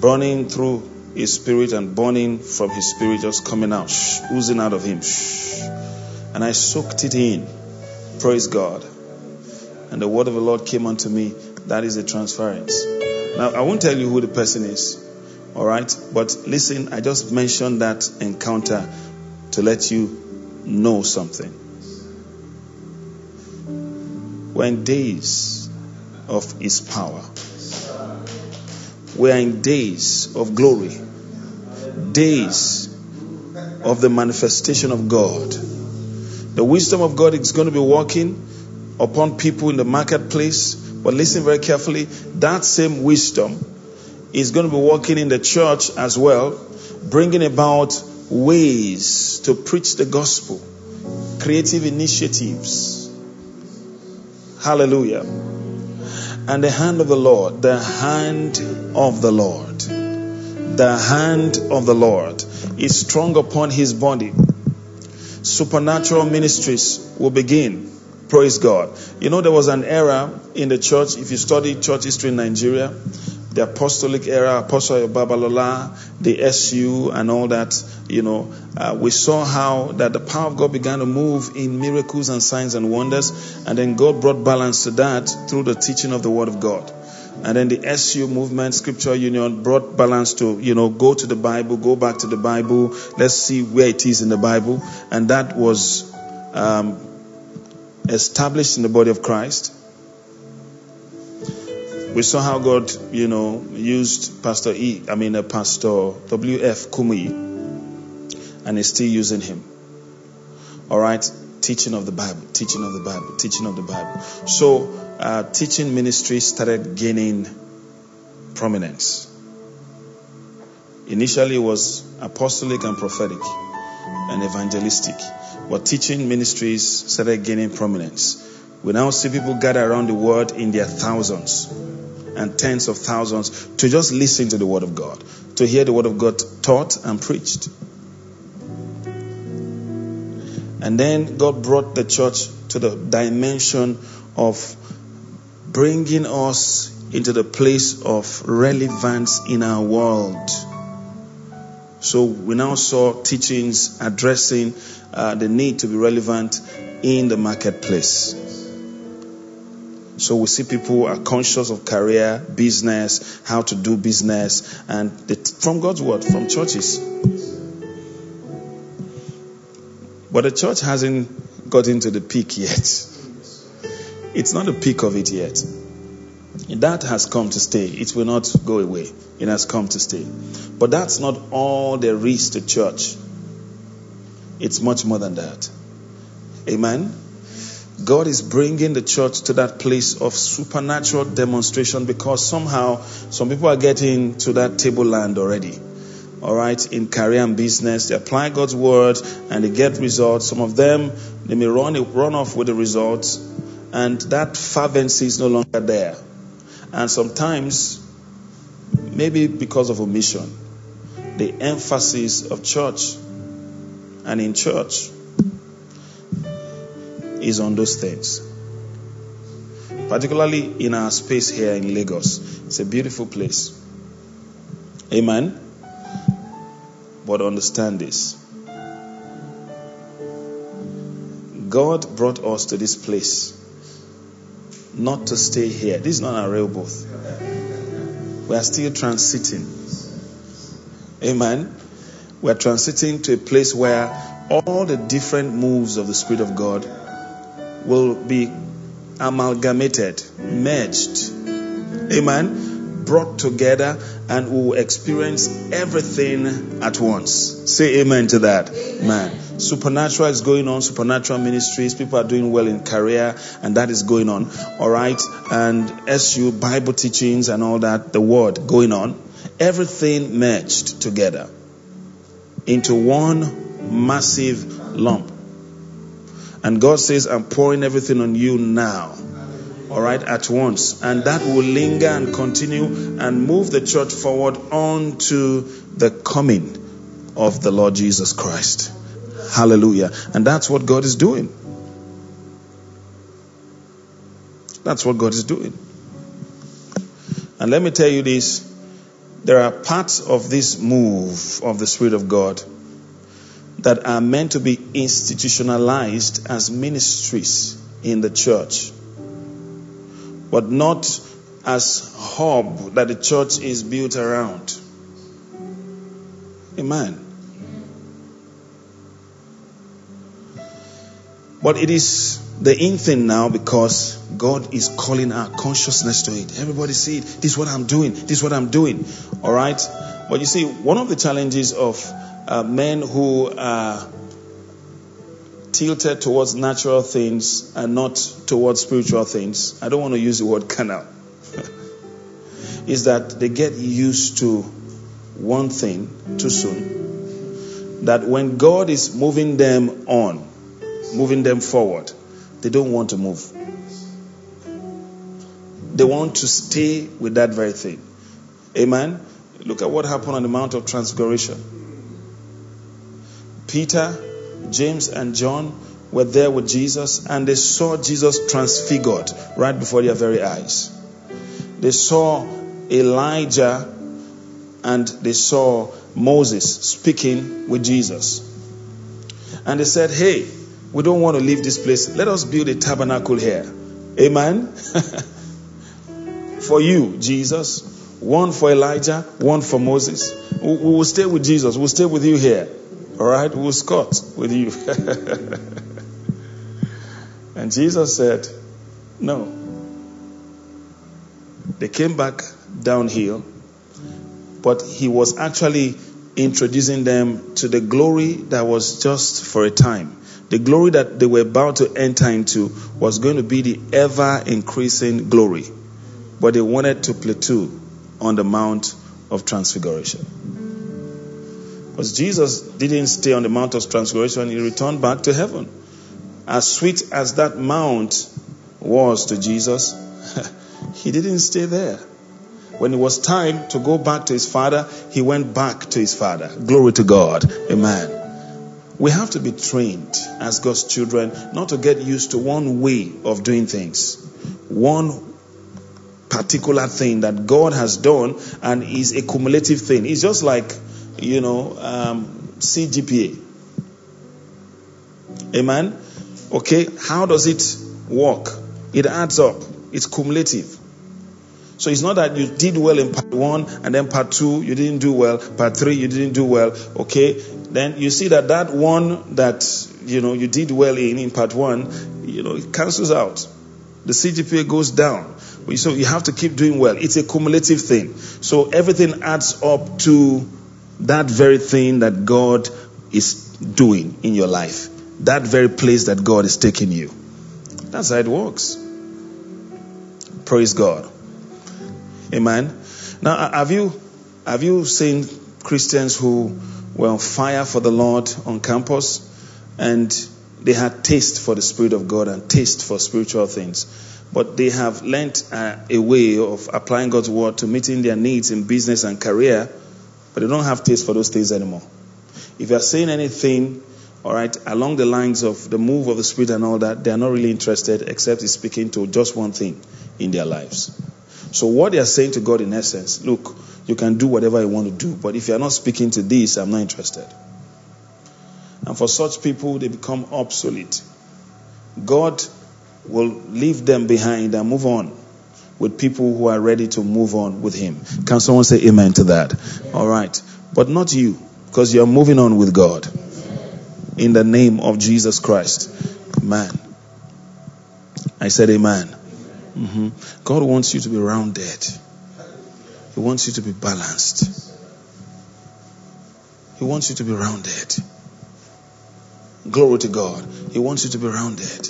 burning through his spirit and burning from his spirit, just coming out, shh, oozing out of him. Shh. And I soaked it in. Praise God. And the word of the Lord came unto me. That is a transference. Now, I won't tell you who the person is, all right? But listen, I just mentioned that encounter to let you know something. We're in days of His power, we are in days of glory, days of the manifestation of God. The wisdom of God is going to be working upon people in the marketplace. But listen very carefully that same wisdom is going to be working in the church as well, bringing about ways to preach the gospel, creative initiatives. Hallelujah. And the hand of the Lord, the hand of the Lord, the hand of the Lord is strong upon his body. Supernatural ministries will begin. Praise God. You know, there was an era in the church, if you study church history in Nigeria, the apostolic era, Apostle Babalola, the SU, and all that, you know, uh, we saw how that the power of God began to move in miracles and signs and wonders, and then God brought balance to that through the teaching of the Word of God. And then the SU movement, Scripture Union, brought balance to, you know, go to the Bible, go back to the Bible, let's see where it is in the Bible. And that was um, established in the body of Christ. We saw how God, you know, used Pastor E, I mean, uh, Pastor W.F. Kumuyi, and is still using him. All right? Teaching of the Bible, teaching of the Bible, teaching of the Bible. So, uh, teaching ministry started gaining prominence. Initially, it was apostolic and prophetic and evangelistic, but teaching ministries started gaining prominence. We now see people gather around the world in their thousands and tens of thousands to just listen to the word of God, to hear the word of God taught and preached. And then God brought the church to the dimension of bringing us into the place of relevance in our world. So we now saw teachings addressing uh, the need to be relevant in the marketplace. So we see people are conscious of career, business, how to do business, and the, from God's word, from churches. But the church hasn't got into the peak yet. It's not the peak of it yet. That has come to stay. It will not go away. It has come to stay. But that's not all there is to church. It's much more than that. Amen. God is bringing the church to that place of supernatural demonstration because somehow some people are getting to that table land already. All right, in career and business, they apply God's word and they get results. Some of them they may run run off with the results, and that fervency is no longer there. And sometimes, maybe because of omission, the emphasis of church and in church is on those things. Particularly in our space here in Lagos. It's a beautiful place. Amen. But understand this God brought us to this place not to stay here. This is not our real booth. We are still transiting. Amen. We are transiting to a place where all the different moves of the Spirit of God will be amalgamated, merged. Amen. Brought together and will experience everything at once. Say amen to that. Man. Supernatural is going on, supernatural ministries. People are doing well in career, and that is going on. All right. And SU Bible teachings and all that, the word going on. Everything merged together into one massive lump. And God says, I'm pouring everything on you now. All right, at once. And that will linger and continue and move the church forward on to the coming of the Lord Jesus Christ. Hallelujah. And that's what God is doing. That's what God is doing. And let me tell you this there are parts of this move of the Spirit of God that are meant to be institutionalized as ministries in the church, but not as hub that the church is built around. Amen. But it is the in thing now because God is calling our consciousness to it. Everybody see it. This is what I'm doing. This is what I'm doing. All right. But you see, one of the challenges of uh, men who are tilted towards natural things and not towards spiritual things, I don't want to use the word canal, is that they get used to one thing too soon. That when God is moving them on, moving them forward, they don't want to move. They want to stay with that very thing. Amen. Look at what happened on the Mount of Transfiguration. Peter, James, and John were there with Jesus, and they saw Jesus transfigured right before their very eyes. They saw Elijah and they saw Moses speaking with Jesus. And they said, Hey, we don't want to leave this place. Let us build a tabernacle here. Amen. for you, Jesus. One for Elijah, one for Moses. We will stay with Jesus. We'll stay with you here. All right? We'll with you. and Jesus said, No. They came back downhill, but he was actually introducing them to the glory that was just for a time. The glory that they were about to enter into was going to be the ever increasing glory. But they wanted to plateau on the Mount of Transfiguration. Because Jesus didn't stay on the Mount of Transfiguration, he returned back to heaven. As sweet as that mount was to Jesus, he didn't stay there. When it was time to go back to his father, he went back to his father. Glory to God. Amen. We have to be trained as God's children not to get used to one way of doing things, one particular thing that God has done and is a cumulative thing. It's just like, you know, um, CGPA. Amen. Okay, how does it work? It adds up. It's cumulative. So it's not that you did well in part one and then part two you didn't do well, part three you didn't do well. Okay, then you see that that one that you know you did well in in part one, you know, it cancels out. The CGPA goes down. So you have to keep doing well. It's a cumulative thing. So everything adds up to that very thing that God is doing in your life. That very place that God is taking you. That's how it works. Praise God. Amen. Now, have you have you seen Christians who were on fire for the Lord on campus, and they had taste for the Spirit of God and taste for spiritual things, but they have learned uh, a way of applying God's word to meeting their needs in business and career, but they don't have taste for those things anymore. If you are saying anything, all right, along the lines of the move of the Spirit and all that, they are not really interested except it's speaking to just one thing in their lives. So what they are saying to God in essence, look, you can do whatever you want to do, but if you are not speaking to this, I'm not interested. And for such people, they become obsolete. God will leave them behind and move on with people who are ready to move on with Him. Can someone say amen to that? All right. But not you, because you're moving on with God. In the name of Jesus Christ. Man. I said amen. hmm God wants you to be rounded. He wants you to be balanced. He wants you to be rounded. Glory to God. He wants you to be rounded.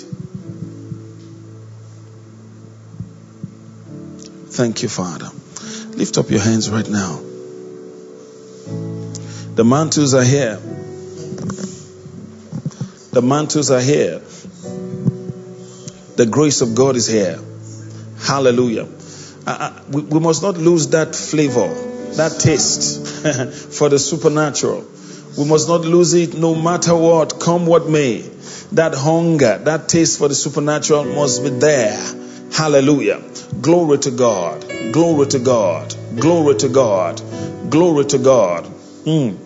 Thank you, Father. Lift up your hands right now. The mantles are here. The mantles are here. The grace of God is here. Hallelujah. Uh, uh, we, we must not lose that flavor, that taste for the supernatural. We must not lose it no matter what, come what may. That hunger, that taste for the supernatural must be there. Hallelujah. Glory to God. Glory to God. Glory to God. Glory to God. Mm.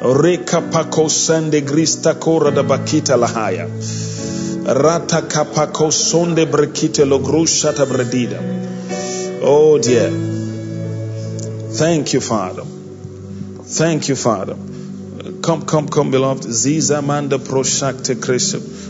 Reka pako sende grista kora da bakita lahaya. Rata kapako sonde brekite logrusha tabredida. Oh dear. Thank you, Father. Thank you, Father. Come, come, come, beloved. Ziza manda proshakte kreshe.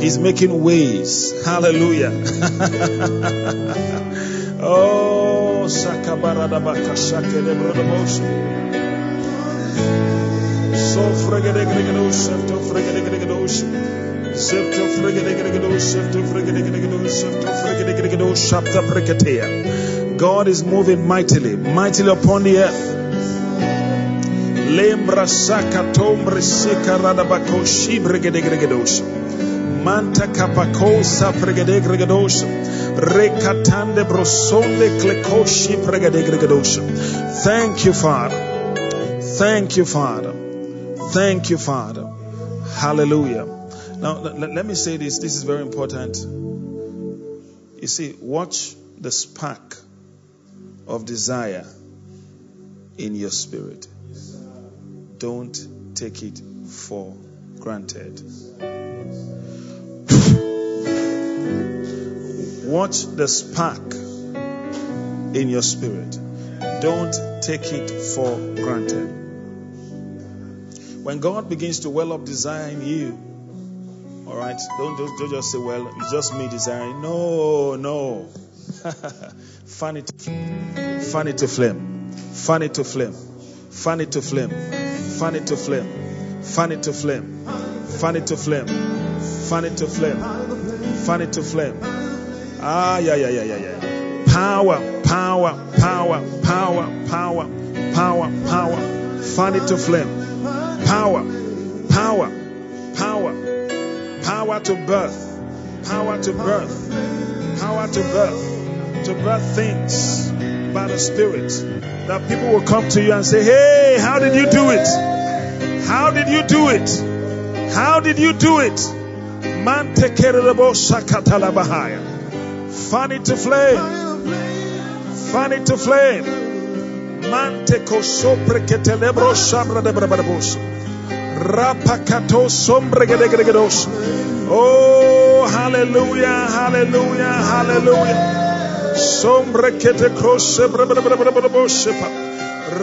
He's making ways. Hallelujah. oh. So. God is moving mightily, mightily upon the earth. Lembra saka tombre seka radabako shibregedegregedosh. Manta kapako sa pregedegregedosh. Rekatande brosonde klekoshi pregedegregedosh. Thank you, Father. Thank you, Father. Thank you, Father. Hallelujah. Now, let me say this. This is very important. You see, watch the spark of desire in your spirit. Don't take it for granted. Watch the spark in your spirit. Don't take it for granted. When God begins to well up desire in you, all right, don't, don't, don't just say, well, it's just me desiring. No, no. fan it, fan it to flame. Fan it to flame. Fan it to flame. Fan it to flame. Fan it to flame. Fan it to flame. Fan it to flame. Fan it to flame. Ah, yeah, yeah, yeah, yeah, yeah. Power, power, power, power, power, power, power. Fan it to flame. Power, power, power, power to birth, power to birth, power to birth, to birth things by the Spirit. That people will come to you and say, Hey, how did you do it? How did you do it? How did you do it? Mante kerebo shakatala bahaya. Fan it to flame. Fan it to flame. Mante kosopre ketelebro shabra de brababos. Rapakato sombre gedegedegedos. Oh, hallelujah, hallelujah, hallelujah. Sombre kete krose brabababos.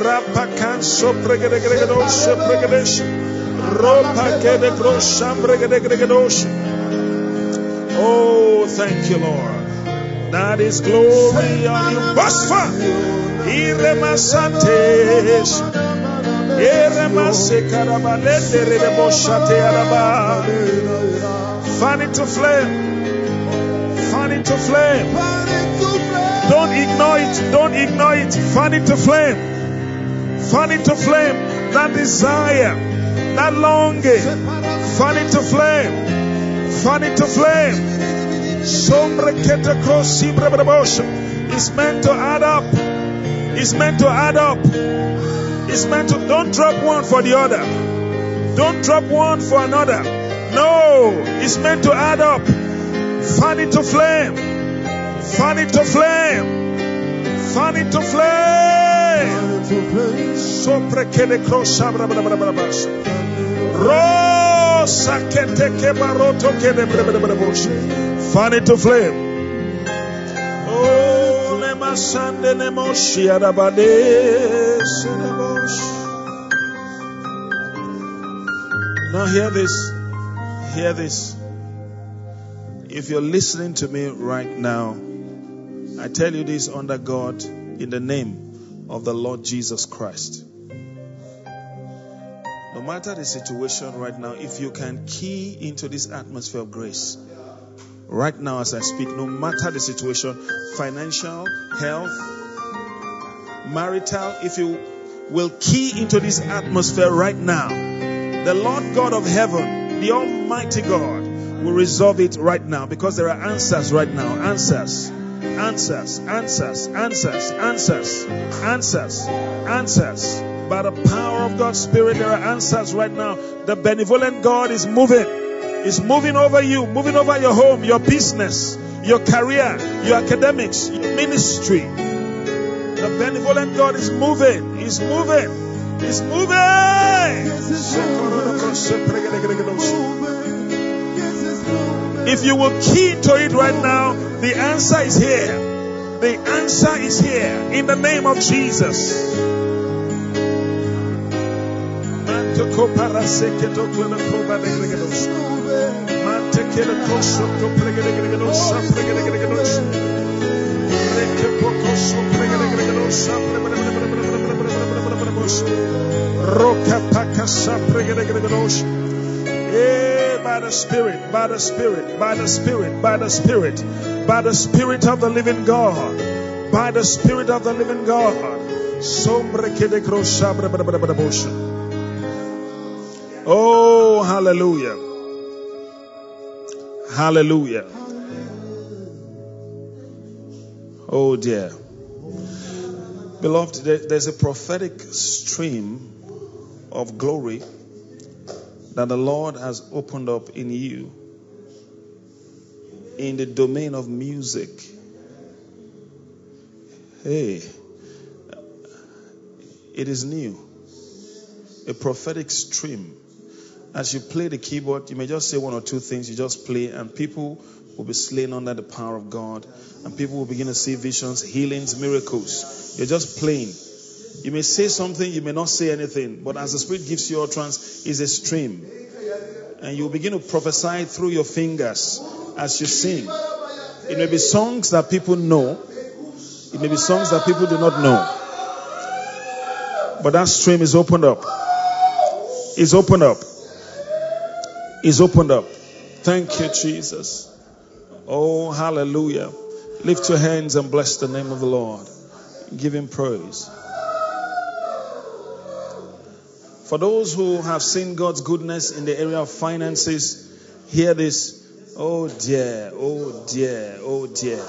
Rapakan sopre gedegedegedos, sopre gedesh. Ropa kede kros shambre gedegedegedos. Oh, thank you, Lord. That is glory on you. Basfa. Iremasantes. Iremasekarabalende redeboshate araba. Fan it to flame. Fan it to flame. Don't ignore it. Don't ignore it. Fan it to flame. Fan it to flame. That desire. That longing. Fan it to flame. Fan it to flame. Sombre kete krosi brababosha. It's meant to add up. It's meant to add up. It's meant to don't drop one for the other. Don't drop one for another. No, it's meant to add up. Fan it to flame. Fan it to flame. Fan it to flame. Rosa kete ke baroto kede brababosha. Fan it to flame. Oh, nema sande nemo shiarabade Now hear this. Hear this. If you're listening to me right now, I tell you this under God in the name of the Lord Jesus Christ. Matter the situation right now, if you can key into this atmosphere of grace, right now as I speak, no matter the situation, financial, health, marital, if you will key into this atmosphere right now, the Lord God of heaven, the Almighty God, will resolve it right now because there are answers right now. Answers. answers, answers, answers, answers, answers, answers. By the power of God's Spirit, there are answers right now. The benevolent God is moving. Is moving over you, moving over your home, your business, your career, your academics, your ministry. The benevolent God is moving. He's moving. He's moving. If you will key to it right now, the answer is here. The answer is here in the name of Jesus. Eh, by the Spirit, by the Spirit, by the Spirit, by the Spirit, by the Spirit of the living God, by the Spirit of the living God. Oh, hallelujah. Hallelujah. Oh, dear. Beloved, there's a prophetic stream of glory that the Lord has opened up in you in the domain of music. Hey, it is new. A prophetic stream. As you play the keyboard, you may just say one or two things, you just play, and people will be slain under the power of God, and people will begin to see visions, healings, miracles. You're just playing. You may say something, you may not say anything, but as the Spirit gives you utterance, is a stream. And you'll begin to prophesy through your fingers as you sing. It may be songs that people know, it may be songs that people do not know. But that stream is opened up. It's opened up. Is opened up. Thank you, Jesus. Oh, hallelujah. Lift your hands and bless the name of the Lord. Give him praise. For those who have seen God's goodness in the area of finances, hear this. Oh dear, oh dear, oh dear.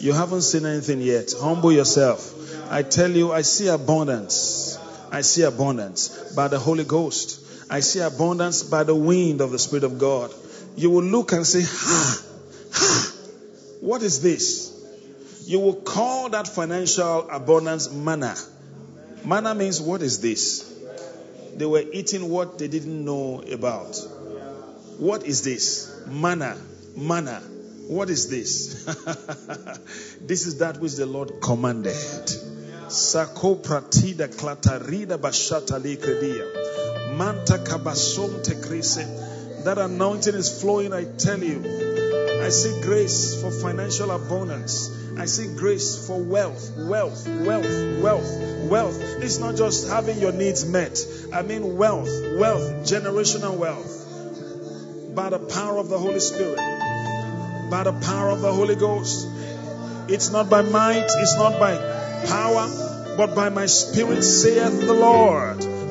You haven't seen anything yet. Humble yourself. I tell you, I see abundance. I see abundance by the Holy Ghost. I see abundance by the wind of the Spirit of God. You will look and say, Ha, ha, what is this? You will call that financial abundance manna. Manna means, what is this? They were eating what they didn't know about. What is this? Manna. Manna. What is this? this is that which the Lord commanded. Sako pratida klatarida bashata likredia. Manta. That anointing is flowing, I tell you. I see grace for financial abundance. I see grace for wealth, wealth, wealth, wealth, wealth. It's not just having your needs met. I mean wealth, wealth, generational wealth. By the power of the Holy Spirit, by the power of the Holy Ghost. It's not by might, it's not by power, but by my spirit, saith the Lord.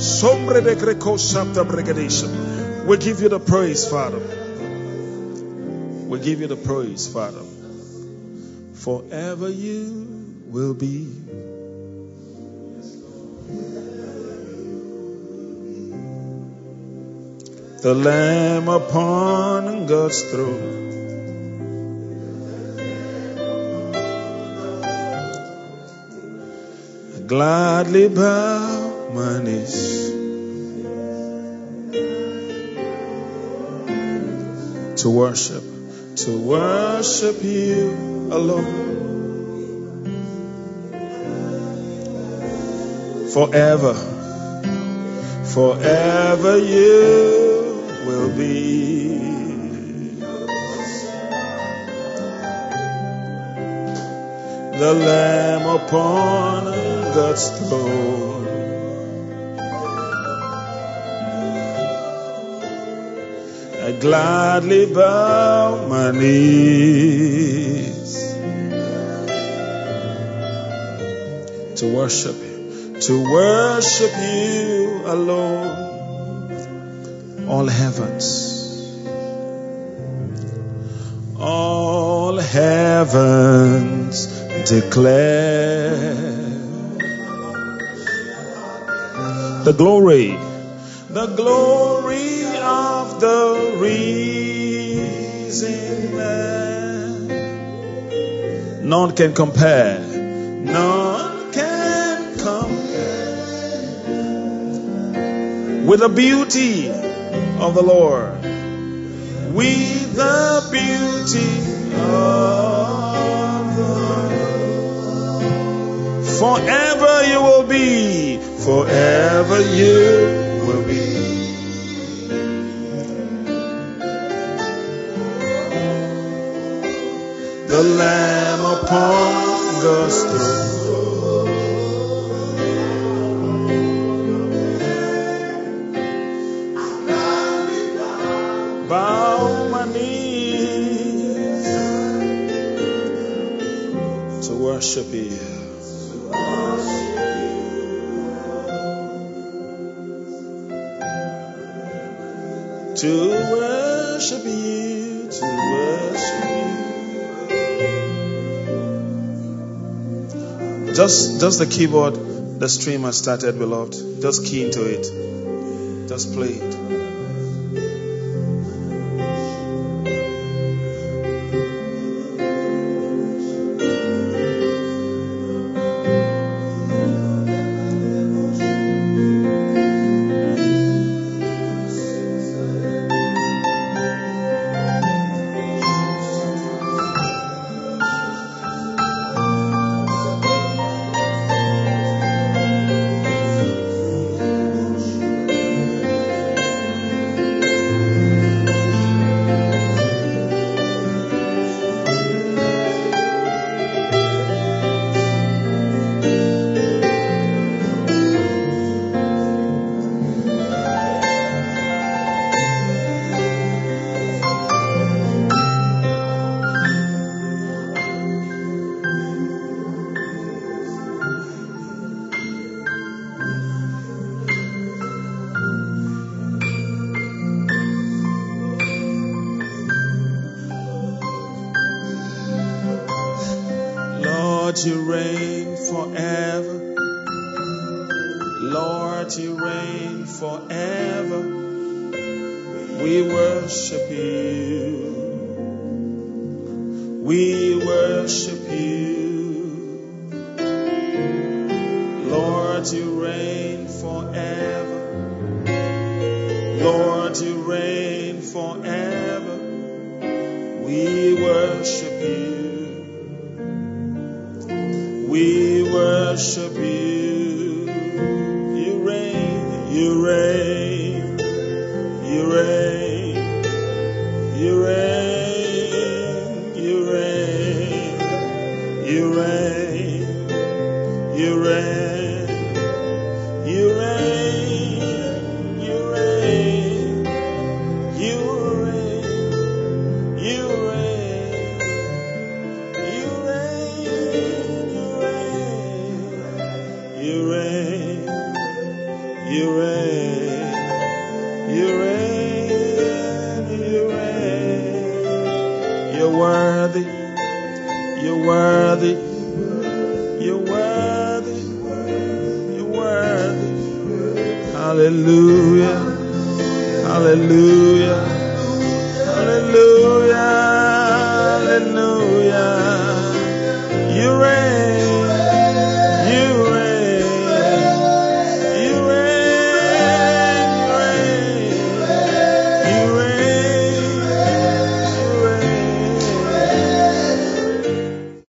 Sombre de. We give you the praise, Father. We give you the praise, Father. Forever you will be. The Lamb upon God's throne. Gladly bow to worship, to worship you alone. Forever, forever you will be. the Lamb upon God's throne. Gladly bow my knees. To worship you, to worship you alone. All heavens, all heavens declare the glory, the glory of the risen Lamb. None can compare, none can compare with the beauty of the Lord, with the beauty of the Lord. Forever you will be, forever you The Lamb upon the throne. Bow my knees to worship you. Just, just the keyboard, the stream has started, beloved. Just key into it. Just play it. You reign forever. Lord, you reign forever. We worship you.